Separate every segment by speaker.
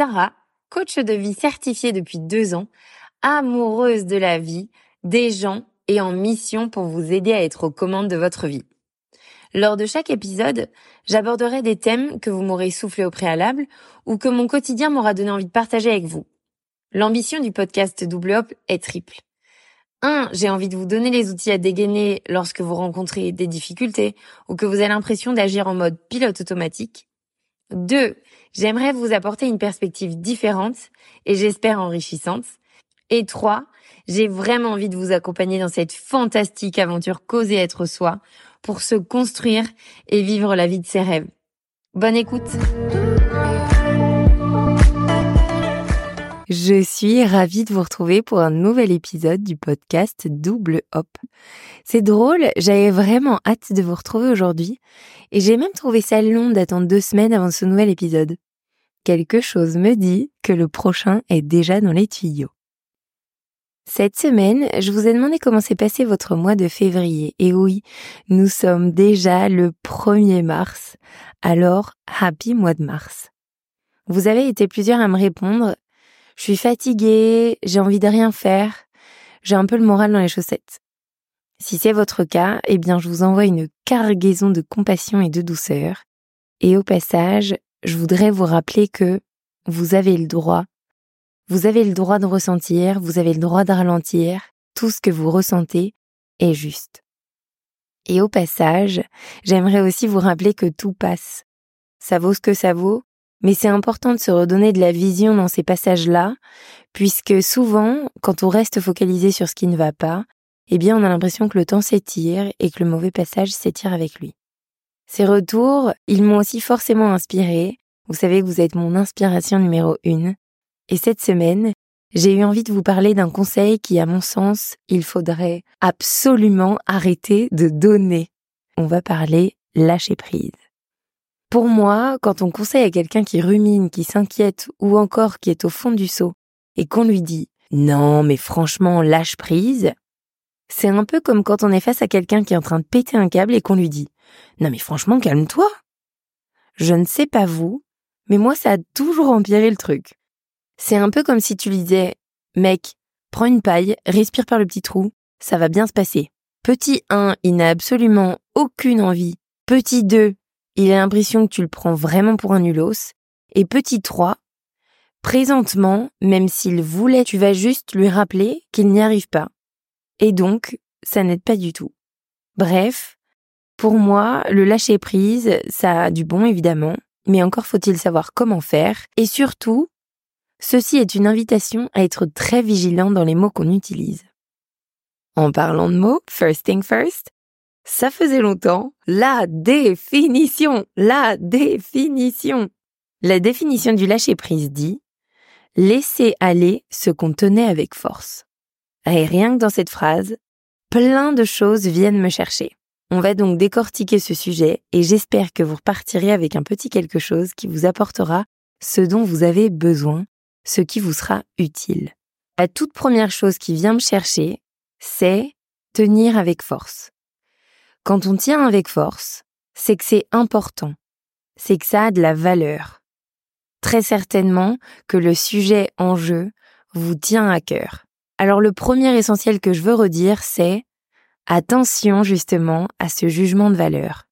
Speaker 1: Sarah, coach de vie certifiée depuis deux ans, amoureuse de la vie, des gens et en mission pour vous aider à être aux commandes de votre vie. Lors de chaque épisode, j'aborderai des thèmes que vous m'aurez soufflé au préalable ou que mon quotidien m'aura donné envie de partager avec vous. L'ambition du podcast Double Hop est triple. 1. J'ai envie de vous donner les outils à dégainer lorsque vous rencontrez des difficultés ou que vous avez l'impression d'agir en mode pilote automatique. 2. J'aimerais vous apporter une perspective différente et j'espère enrichissante. Et 3. J'ai vraiment envie de vous accompagner dans cette fantastique aventure causer être soi pour se construire et vivre la vie de ses rêves. Bonne écoute Je suis ravie de vous retrouver pour un nouvel épisode du podcast Double Hop. C'est drôle, j'avais vraiment hâte de vous retrouver aujourd'hui et j'ai même trouvé ça long d'attendre deux semaines avant ce nouvel épisode. Quelque chose me dit que le prochain est déjà dans les tuyaux. Cette semaine, je vous ai demandé comment s'est passé votre mois de février. Et oui, nous sommes déjà le 1er mars. Alors, happy mois de mars. Vous avez été plusieurs à me répondre. Je suis fatiguée, j'ai envie de rien faire, j'ai un peu le moral dans les chaussettes. Si c'est votre cas, eh bien, je vous envoie une cargaison de compassion et de douceur. Et au passage, je voudrais vous rappeler que vous avez le droit vous avez le droit de ressentir, vous avez le droit de ralentir, tout ce que vous ressentez est juste. Et au passage, j'aimerais aussi vous rappeler que tout passe. Ça vaut ce que ça vaut, mais c'est important de se redonner de la vision dans ces passages-là, puisque souvent, quand on reste focalisé sur ce qui ne va pas, eh bien on a l'impression que le temps s'étire et que le mauvais passage s'étire avec lui. Ces retours, ils m'ont aussi forcément inspiré. Vous savez que vous êtes mon inspiration numéro une. Et cette semaine, j'ai eu envie de vous parler d'un conseil qui, à mon sens, il faudrait absolument arrêter de donner. On va parler lâcher prise. Pour moi, quand on conseille à quelqu'un qui rumine, qui s'inquiète ou encore qui est au fond du seau et qu'on lui dit non, mais franchement, lâche prise, c'est un peu comme quand on est face à quelqu'un qui est en train de péter un câble et qu'on lui dit non, mais franchement, calme-toi. Je ne sais pas vous, mais moi, ça a toujours empiré le truc. C'est un peu comme si tu disais, mec, prends une paille, respire par le petit trou, ça va bien se passer. Petit 1, il n'a absolument aucune envie. Petit 2, il a l'impression que tu le prends vraiment pour un nulos. Et petit 3, présentement, même s'il voulait, tu vas juste lui rappeler qu'il n'y arrive pas. Et donc, ça n'aide pas du tout. Bref, pour moi, le lâcher prise, ça a du bon évidemment, mais encore faut-il savoir comment faire, et surtout, Ceci est une invitation à être très vigilant dans les mots qu'on utilise. En parlant de mots, first thing first, ça faisait longtemps, la définition, la définition. La définition du lâcher-prise dit laisser aller ce qu'on tenait avec force. Et rien que dans cette phrase, plein de choses viennent me chercher. On va donc décortiquer ce sujet et j'espère que vous repartirez avec un petit quelque chose qui vous apportera ce dont vous avez besoin ce qui vous sera utile. La toute première chose qui vient me chercher, c'est tenir avec force. Quand on tient avec force, c'est que c'est important, c'est que ça a de la valeur. Très certainement que le sujet en jeu vous tient à cœur. Alors le premier essentiel que je veux redire, c'est attention justement à ce jugement de valeur.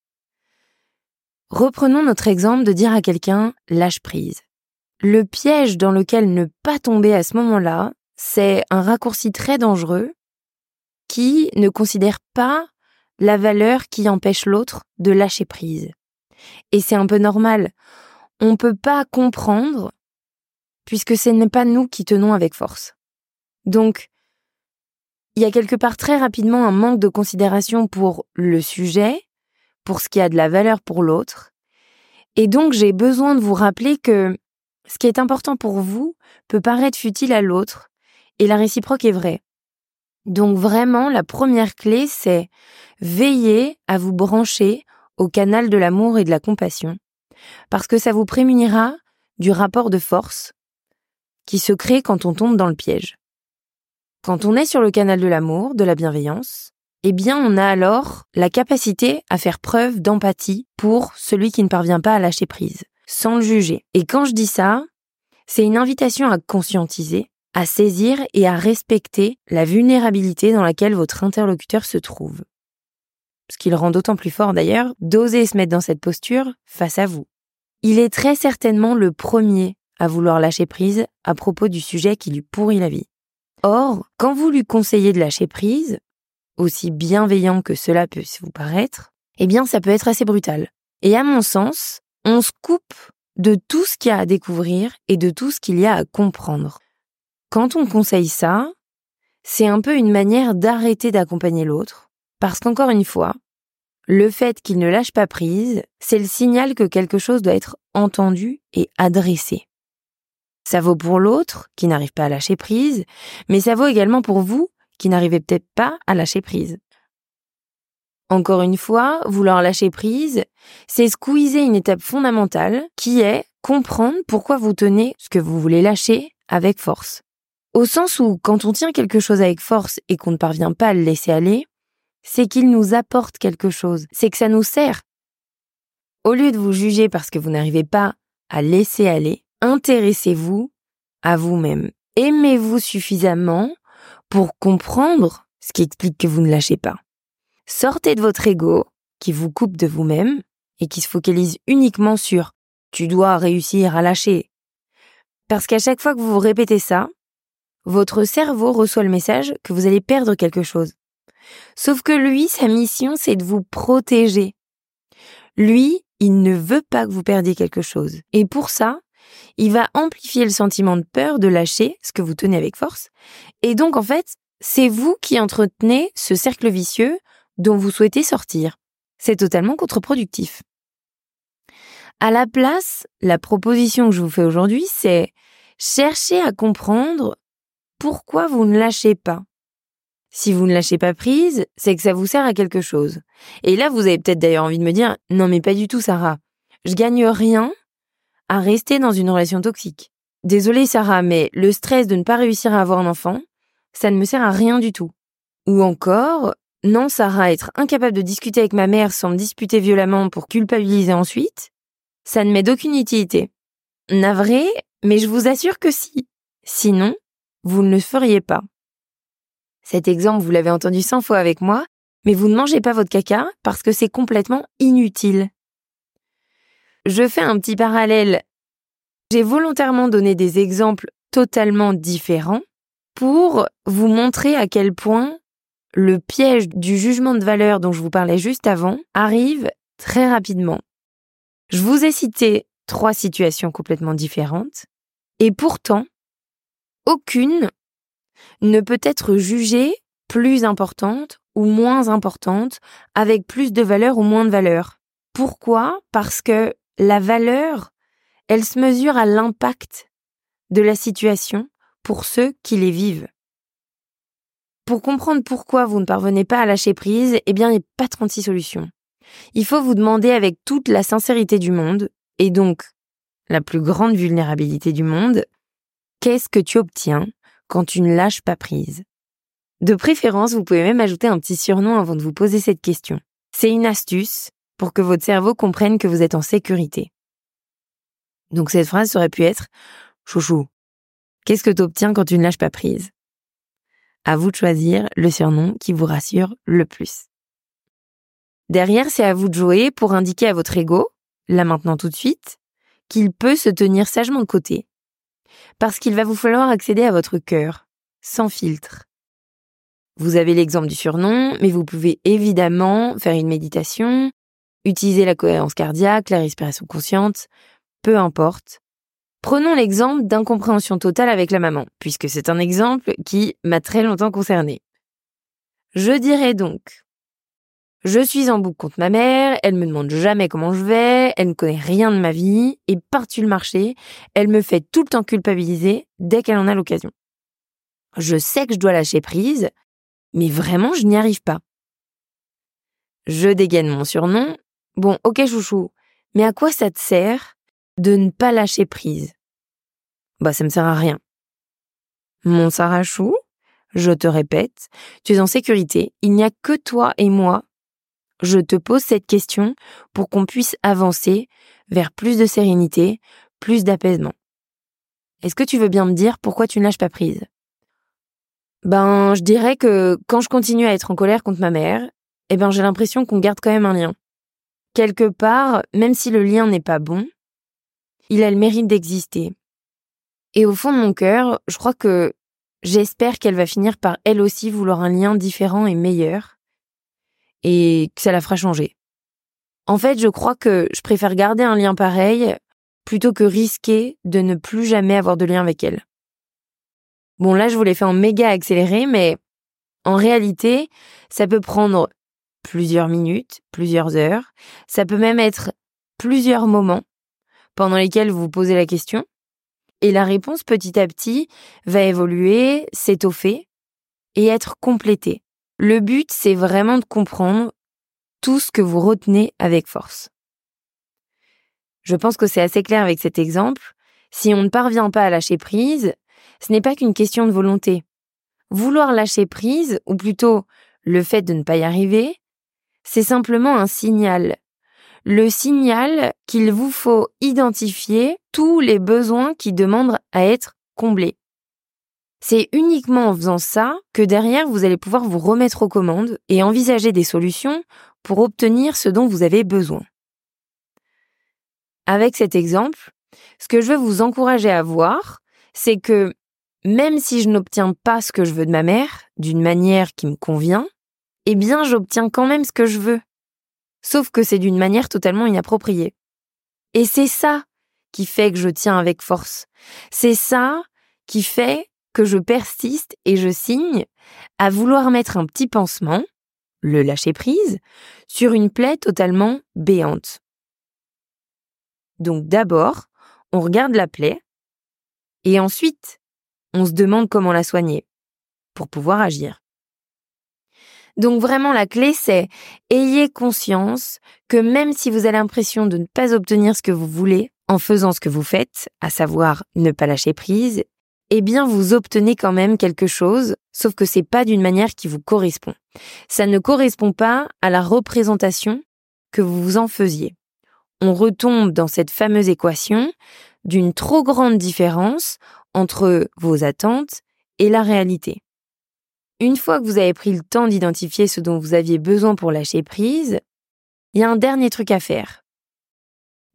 Speaker 1: Reprenons notre exemple de dire à quelqu'un lâche prise. Le piège dans lequel ne pas tomber à ce moment-là, c'est un raccourci très dangereux qui ne considère pas la valeur qui empêche l'autre de lâcher prise. Et c'est un peu normal. On ne peut pas comprendre puisque ce n'est pas nous qui tenons avec force. Donc, il y a quelque part très rapidement un manque de considération pour le sujet, pour ce qui a de la valeur pour l'autre. Et donc, j'ai besoin de vous rappeler que ce qui est important pour vous peut paraître futile à l'autre, et la réciproque est vraie. Donc vraiment, la première clé, c'est veiller à vous brancher au canal de l'amour et de la compassion, parce que ça vous prémunira du rapport de force qui se crée quand on tombe dans le piège. Quand on est sur le canal de l'amour, de la bienveillance, eh bien on a alors la capacité à faire preuve d'empathie pour celui qui ne parvient pas à lâcher prise sans le juger. Et quand je dis ça, C'est une invitation à conscientiser, à saisir et à respecter la vulnérabilité dans laquelle votre interlocuteur se trouve. Ce qui le rend d'autant plus fort d'ailleurs d'oser se mettre dans cette posture face à vous. Il est très certainement le premier à vouloir lâcher prise à propos du sujet qui lui pourrit la vie. Or, quand vous lui conseillez de lâcher prise, aussi bienveillant que cela puisse vous paraître, eh bien ça peut être assez brutal. Et à mon sens, on se coupe de tout ce qu'il y a à découvrir et de tout ce qu'il y a à comprendre. Quand on conseille ça, c'est un peu une manière d'arrêter d'accompagner l'autre, parce qu'encore une fois, le fait qu'il ne lâche pas prise, c'est le signal que quelque chose doit être entendu et adressé. Ça vaut pour l'autre qui n'arrive pas à lâcher prise, mais ça vaut également pour vous qui n'arrivez peut-être pas à lâcher prise. Encore une fois, vouloir lâcher prise, c'est squeezer une étape fondamentale qui est comprendre pourquoi vous tenez ce que vous voulez lâcher avec force. Au sens où quand on tient quelque chose avec force et qu'on ne parvient pas à le laisser aller, c'est qu'il nous apporte quelque chose, c'est que ça nous sert. Au lieu de vous juger parce que vous n'arrivez pas à laisser aller, intéressez-vous à vous-même. Aimez-vous suffisamment pour comprendre ce qui explique que vous ne lâchez pas. Sortez de votre ego qui vous coupe de vous-même et qui se focalise uniquement sur tu dois réussir à lâcher. Parce qu'à chaque fois que vous vous répétez ça, votre cerveau reçoit le message que vous allez perdre quelque chose. Sauf que lui, sa mission, c'est de vous protéger. Lui, il ne veut pas que vous perdiez quelque chose. Et pour ça, il va amplifier le sentiment de peur de lâcher ce que vous tenez avec force. Et donc, en fait, c'est vous qui entretenez ce cercle vicieux dont vous souhaitez sortir. C'est totalement contre-productif. À la place, la proposition que je vous fais aujourd'hui, c'est chercher à comprendre pourquoi vous ne lâchez pas. Si vous ne lâchez pas prise, c'est que ça vous sert à quelque chose. Et là, vous avez peut-être d'ailleurs envie de me dire, non mais pas du tout, Sarah. Je gagne rien à rester dans une relation toxique. Désolée Sarah, mais le stress de ne pas réussir à avoir un enfant, ça ne me sert à rien du tout. Ou encore, non Sarah, être incapable de discuter avec ma mère sans me disputer violemment pour culpabiliser ensuite, ça ne m'est d'aucune utilité. Navré, mais je vous assure que si. Sinon, vous ne le feriez pas. Cet exemple, vous l'avez entendu cent fois avec moi, mais vous ne mangez pas votre caca parce que c'est complètement inutile. Je fais un petit parallèle. J'ai volontairement donné des exemples totalement différents pour vous montrer à quel point le piège du jugement de valeur dont je vous parlais juste avant arrive très rapidement. Je vous ai cité trois situations complètement différentes et pourtant, aucune ne peut être jugée plus importante ou moins importante, avec plus de valeur ou moins de valeur. Pourquoi? Parce que la valeur, elle se mesure à l'impact de la situation pour ceux qui les vivent. Pour comprendre pourquoi vous ne parvenez pas à lâcher prise, eh bien, il n'y a pas 36 solutions. Il faut vous demander avec toute la sincérité du monde, et donc la plus grande vulnérabilité du monde, qu'est-ce que tu obtiens quand tu ne lâches pas prise? De préférence, vous pouvez même ajouter un petit surnom avant de vous poser cette question. C'est une astuce pour que votre cerveau comprenne que vous êtes en sécurité. Donc cette phrase aurait pu être Chouchou, qu'est-ce que tu obtiens quand tu ne lâches pas prise? À vous de choisir le surnom qui vous rassure le plus. Derrière, c'est à vous de jouer pour indiquer à votre ego, là maintenant tout de suite, qu'il peut se tenir sagement de côté. Parce qu'il va vous falloir accéder à votre cœur, sans filtre. Vous avez l'exemple du surnom, mais vous pouvez évidemment faire une méditation, Utilisez la cohérence cardiaque, la respiration consciente, peu importe. Prenons l'exemple d'incompréhension totale avec la maman, puisque c'est un exemple qui m'a très longtemps concerné. Je dirais donc, je suis en boucle contre ma mère, elle me demande jamais comment je vais, elle ne connaît rien de ma vie, et par-dessus le marché, elle me fait tout le temps culpabiliser dès qu'elle en a l'occasion. Je sais que je dois lâcher prise, mais vraiment je n'y arrive pas. Je dégaine mon surnom Bon, ok chouchou, mais à quoi ça te sert de ne pas lâcher prise? Bah ça me sert à rien. Mon Sarachou, je te répète, tu es en sécurité, il n'y a que toi et moi. Je te pose cette question pour qu'on puisse avancer vers plus de sérénité, plus d'apaisement. Est-ce que tu veux bien me dire pourquoi tu ne lâches pas prise? Ben, je dirais que quand je continue à être en colère contre ma mère, eh ben j'ai l'impression qu'on garde quand même un lien. Quelque part, même si le lien n'est pas bon, il a le mérite d'exister. Et au fond de mon cœur, je crois que j'espère qu'elle va finir par elle aussi vouloir un lien différent et meilleur, et que ça la fera changer. En fait, je crois que je préfère garder un lien pareil plutôt que risquer de ne plus jamais avoir de lien avec elle. Bon, là, je vous l'ai fait en méga accéléré, mais en réalité, ça peut prendre plusieurs minutes, plusieurs heures, ça peut même être plusieurs moments pendant lesquels vous posez la question, et la réponse petit à petit va évoluer, s'étoffer et être complétée. Le but, c'est vraiment de comprendre tout ce que vous retenez avec force. Je pense que c'est assez clair avec cet exemple. Si on ne parvient pas à lâcher prise, ce n'est pas qu'une question de volonté. Vouloir lâcher prise, ou plutôt le fait de ne pas y arriver, c'est simplement un signal. Le signal qu'il vous faut identifier tous les besoins qui demandent à être comblés. C'est uniquement en faisant ça que derrière vous allez pouvoir vous remettre aux commandes et envisager des solutions pour obtenir ce dont vous avez besoin. Avec cet exemple, ce que je veux vous encourager à voir, c'est que même si je n'obtiens pas ce que je veux de ma mère, d'une manière qui me convient, eh bien j'obtiens quand même ce que je veux. Sauf que c'est d'une manière totalement inappropriée. Et c'est ça qui fait que je tiens avec force. C'est ça qui fait que je persiste et je signe à vouloir mettre un petit pansement, le lâcher prise, sur une plaie totalement béante. Donc d'abord, on regarde la plaie et ensuite, on se demande comment la soigner pour pouvoir agir. Donc vraiment la clé c'est ayez conscience que même si vous avez l'impression de ne pas obtenir ce que vous voulez en faisant ce que vous faites, à savoir ne pas lâcher prise, eh bien vous obtenez quand même quelque chose, sauf que c'est pas d'une manière qui vous correspond. Ça ne correspond pas à la représentation que vous vous en faisiez on retombe dans cette fameuse équation d'une trop grande différence entre vos attentes et la réalité. Une fois que vous avez pris le temps d'identifier ce dont vous aviez besoin pour lâcher prise, il y a un dernier truc à faire.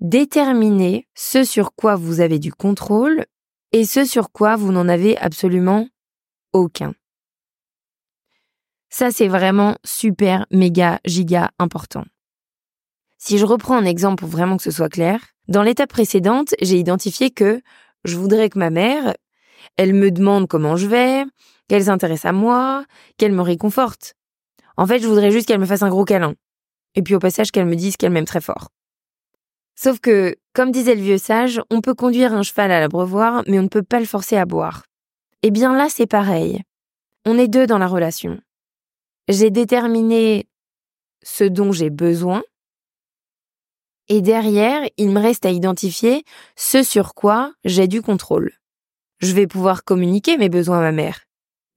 Speaker 1: Déterminer ce sur quoi vous avez du contrôle et ce sur quoi vous n'en avez absolument aucun. Ça, c'est vraiment super, méga, giga important. Si je reprends un exemple pour vraiment que ce soit clair, dans l'étape précédente, j'ai identifié que je voudrais que ma mère, elle me demande comment je vais, qu'elle s'intéresse à moi, qu'elle me réconforte. En fait, je voudrais juste qu'elle me fasse un gros câlin. Et puis au passage, qu'elle me dise qu'elle m'aime très fort. Sauf que, comme disait le vieux sage, on peut conduire un cheval à l'abreuvoir, mais on ne peut pas le forcer à boire. Eh bien là, c'est pareil. On est deux dans la relation. J'ai déterminé ce dont j'ai besoin, et derrière, il me reste à identifier ce sur quoi j'ai du contrôle. Je vais pouvoir communiquer mes besoins à ma mère.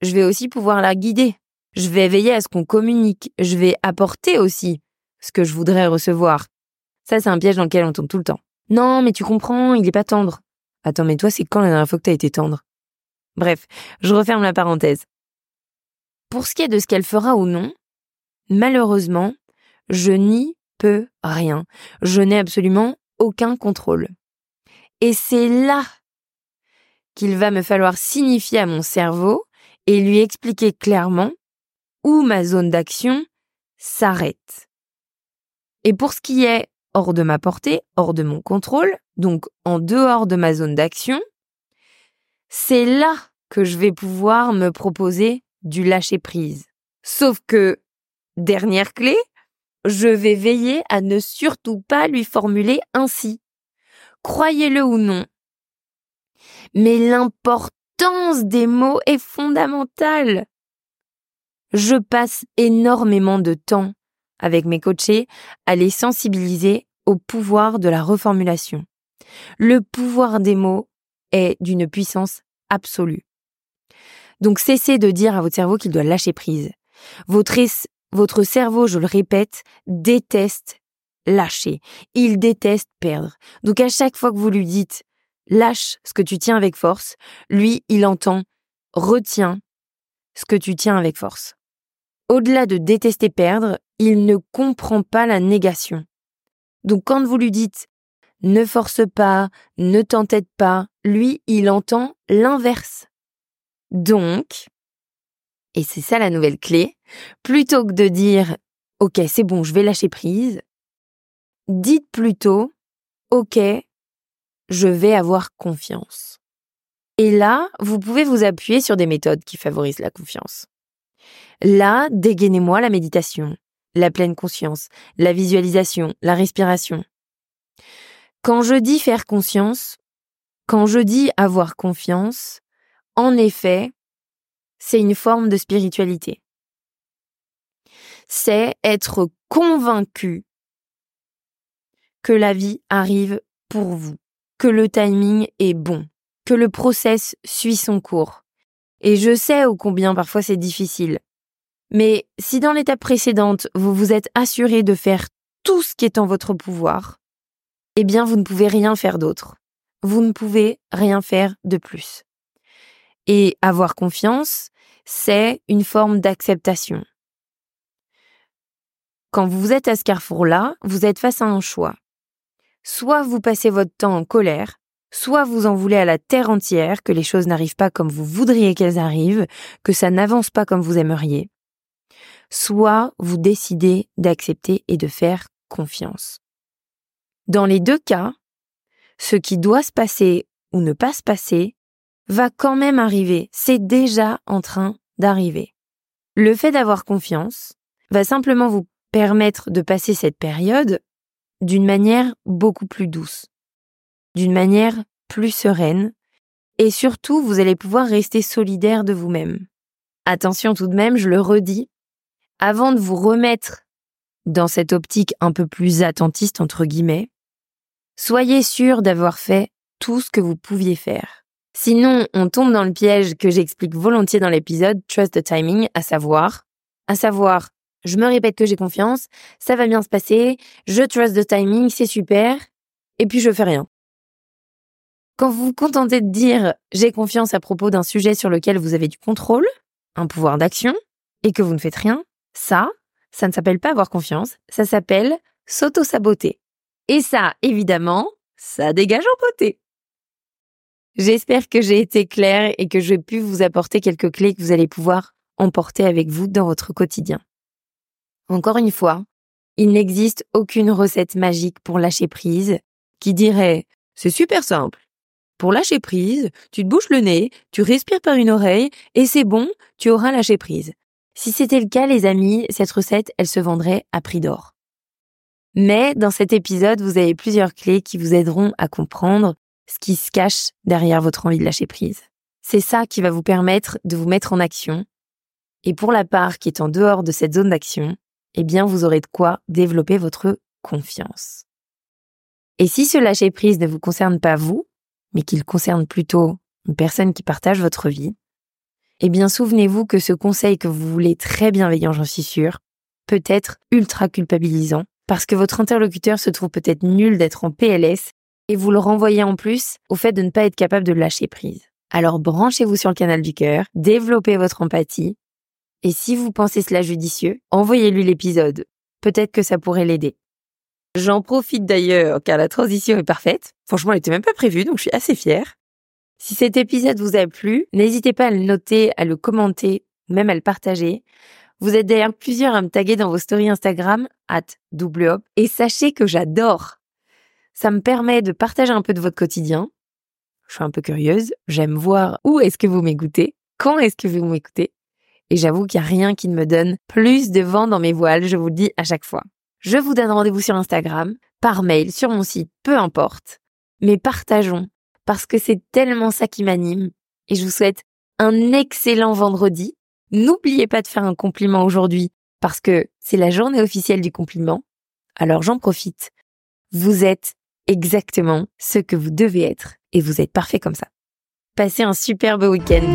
Speaker 1: Je vais aussi pouvoir la guider. Je vais veiller à ce qu'on communique. Je vais apporter aussi ce que je voudrais recevoir. Ça, c'est un piège dans lequel on tombe tout le temps. Non, mais tu comprends, il est pas tendre. Attends, mais toi, c'est quand la dernière fois que t'as été tendre? Bref, je referme la parenthèse. Pour ce qui est de ce qu'elle fera ou non, malheureusement, je nie peux rien. Je n'ai absolument aucun contrôle. Et c'est là qu'il va me falloir signifier à mon cerveau et lui expliquer clairement où ma zone d'action s'arrête. Et pour ce qui est hors de ma portée, hors de mon contrôle, donc en dehors de ma zone d'action, c'est là que je vais pouvoir me proposer du lâcher prise. Sauf que, dernière clé, je vais veiller à ne surtout pas lui formuler ainsi. Croyez-le ou non. Mais des mots est fondamentale. Je passe énormément de temps avec mes coachés à les sensibiliser au pouvoir de la reformulation. Le pouvoir des mots est d'une puissance absolue. Donc cessez de dire à votre cerveau qu'il doit lâcher prise. Votre, votre cerveau, je le répète, déteste lâcher. Il déteste perdre. Donc à chaque fois que vous lui dites lâche ce que tu tiens avec force, lui, il entend retiens ce que tu tiens avec force. Au-delà de détester perdre, il ne comprend pas la négation. Donc quand vous lui dites ne force pas, ne t'entête pas, lui, il entend l'inverse. Donc, et c'est ça la nouvelle clé, plutôt que de dire OK, c'est bon, je vais lâcher prise, dites plutôt OK, je vais avoir confiance. Et là, vous pouvez vous appuyer sur des méthodes qui favorisent la confiance. Là, dégainez-moi la méditation, la pleine conscience, la visualisation, la respiration. Quand je dis faire conscience, quand je dis avoir confiance, en effet, c'est une forme de spiritualité. C'est être convaincu que la vie arrive pour vous, que le timing est bon, que le process suit son cours. Et je sais ô combien parfois c'est difficile. Mais si dans l'étape précédente, vous vous êtes assuré de faire tout ce qui est en votre pouvoir, eh bien vous ne pouvez rien faire d'autre. Vous ne pouvez rien faire de plus. Et avoir confiance, c'est une forme d'acceptation. Quand vous êtes à ce carrefour-là, vous êtes face à un choix. Soit vous passez votre temps en colère, soit vous en voulez à la terre entière que les choses n'arrivent pas comme vous voudriez qu'elles arrivent, que ça n'avance pas comme vous aimeriez, soit vous décidez d'accepter et de faire confiance. Dans les deux cas, ce qui doit se passer ou ne pas se passer va quand même arriver, c'est déjà en train d'arriver. Le fait d'avoir confiance va simplement vous permettre de passer cette période d'une manière beaucoup plus douce, d'une manière plus sereine, et surtout vous allez pouvoir rester solidaire de vous-même. Attention tout de même, je le redis, avant de vous remettre dans cette optique un peu plus attentiste, entre guillemets, soyez sûr d'avoir fait tout ce que vous pouviez faire. Sinon, on tombe dans le piège que j'explique volontiers dans l'épisode Trust the Timing, à savoir, à savoir, je me répète que j'ai confiance, ça va bien se passer, je trust the timing, c'est super, et puis je fais rien. Quand vous vous contentez de dire j'ai confiance à propos d'un sujet sur lequel vous avez du contrôle, un pouvoir d'action, et que vous ne faites rien, ça, ça ne s'appelle pas avoir confiance, ça s'appelle s'auto-saboter. Et ça, évidemment, ça dégage en beauté. J'espère que j'ai été claire et que j'ai pu vous apporter quelques clés que vous allez pouvoir emporter avec vous dans votre quotidien. Encore une fois, il n'existe aucune recette magique pour lâcher prise qui dirait c'est super simple. Pour lâcher prise, tu te bouches le nez, tu respires par une oreille et c'est bon, tu auras lâché prise. Si c'était le cas, les amis, cette recette, elle se vendrait à prix d'or. Mais dans cet épisode, vous avez plusieurs clés qui vous aideront à comprendre ce qui se cache derrière votre envie de lâcher prise. C'est ça qui va vous permettre de vous mettre en action. Et pour la part qui est en dehors de cette zone d'action, eh bien, vous aurez de quoi développer votre confiance. Et si ce lâcher prise ne vous concerne pas vous, mais qu'il concerne plutôt une personne qui partage votre vie, eh bien souvenez-vous que ce conseil que vous voulez très bienveillant, j'en suis sûre, peut être ultra culpabilisant, parce que votre interlocuteur se trouve peut-être nul d'être en PLS, et vous le renvoyez en plus au fait de ne pas être capable de lâcher prise. Alors branchez-vous sur le canal du cœur, développez votre empathie, et si vous pensez cela judicieux, envoyez-lui l'épisode. Peut-être que ça pourrait l'aider. J'en profite d'ailleurs car la transition est parfaite. Franchement, elle était même pas prévue, donc je suis assez fière. Si cet épisode vous a plu, n'hésitez pas à le noter, à le commenter, même à le partager. Vous êtes d'ailleurs plusieurs à me taguer dans vos stories Instagram, at double et sachez que j'adore. Ça me permet de partager un peu de votre quotidien. Je suis un peu curieuse, j'aime voir où est-ce que vous m'écoutez, quand est-ce que vous m'écoutez. Et j'avoue qu'il n'y a rien qui ne me donne plus de vent dans mes voiles, je vous le dis à chaque fois. Je vous donne rendez-vous sur Instagram, par mail, sur mon site, peu importe. Mais partageons, parce que c'est tellement ça qui m'anime. Et je vous souhaite un excellent vendredi. N'oubliez pas de faire un compliment aujourd'hui, parce que c'est la journée officielle du compliment. Alors j'en profite. Vous êtes exactement ce que vous devez être, et vous êtes parfait comme ça. Passez un superbe week-end.